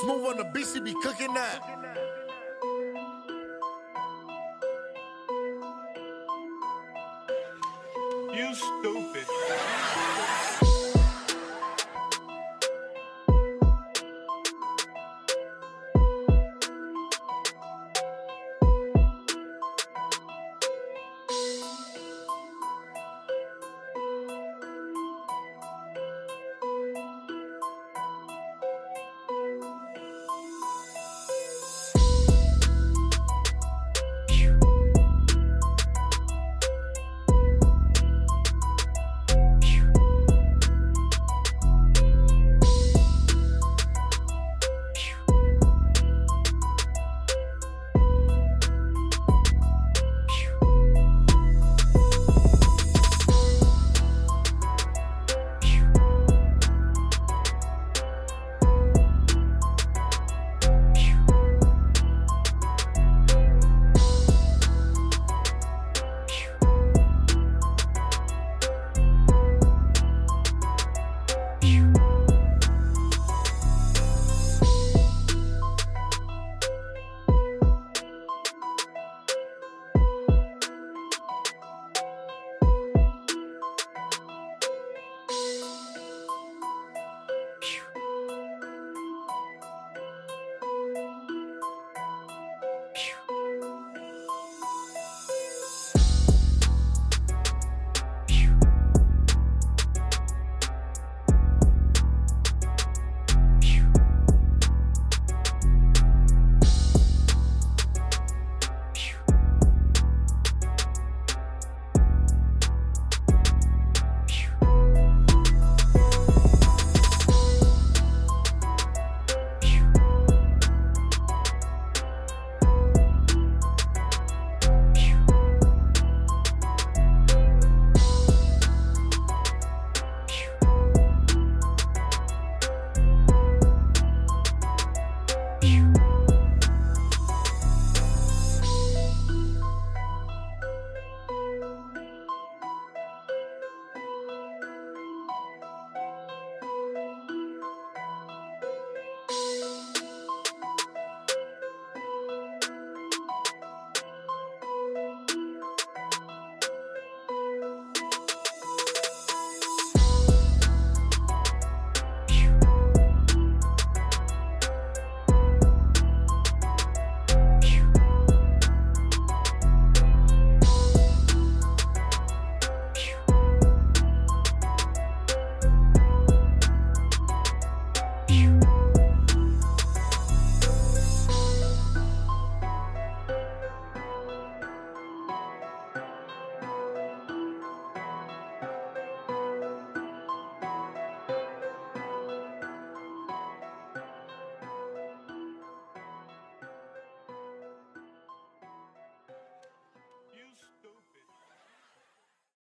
Smooth on the BC be cooking that. You stupid.